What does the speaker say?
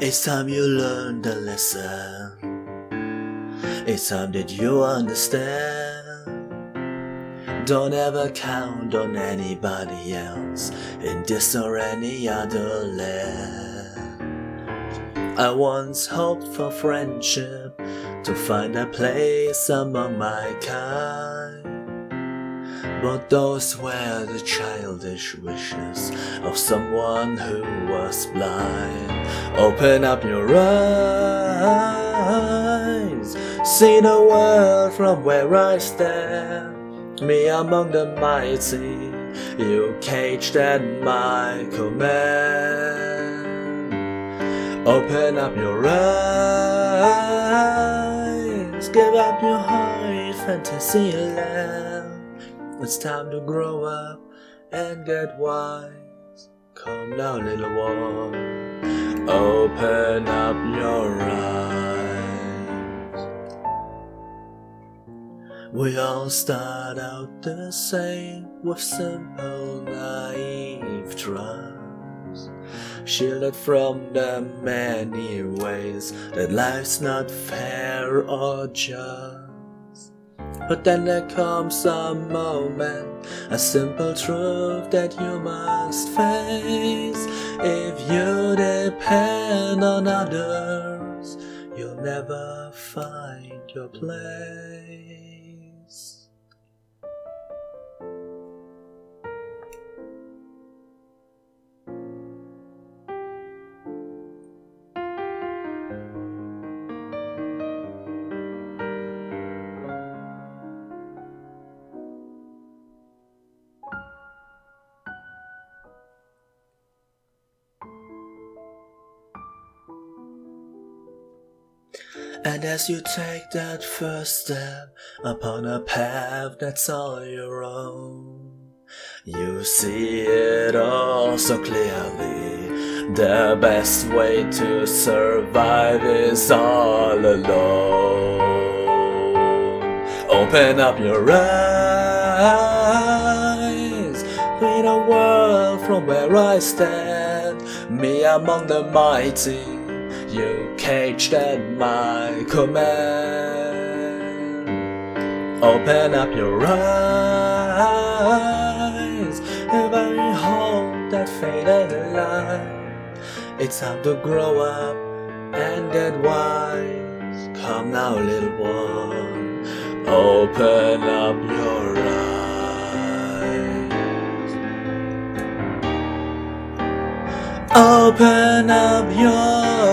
It's time you learn the lesson. It's time that you understand. Don't ever count on anybody else in this or any other land. I once hoped for friendship to find a place among my kind. But those were the childish wishes of someone who was blind. Open up your eyes, see the world from where I stand. Me among the mighty, you caged at my command. Open up your eyes, give up your high fantasy land. It's time to grow up and get wise. Come now, little one, open up your eyes. We all start out the same with simple, naive trust, shielded from the many ways that life's not fair or just. But then there comes a moment, a simple truth that you must face. If you depend on others, you'll never find your place. And as you take that first step upon a path that's all your own, you see it all so clearly. The best way to survive is all alone. Open up your eyes, see the world from where I stand, me among the mighty you caged at my command. Open up your eyes if I hold that faded light. It's time to grow up and get wise. Come now, little one, open up your eyes. Open up your.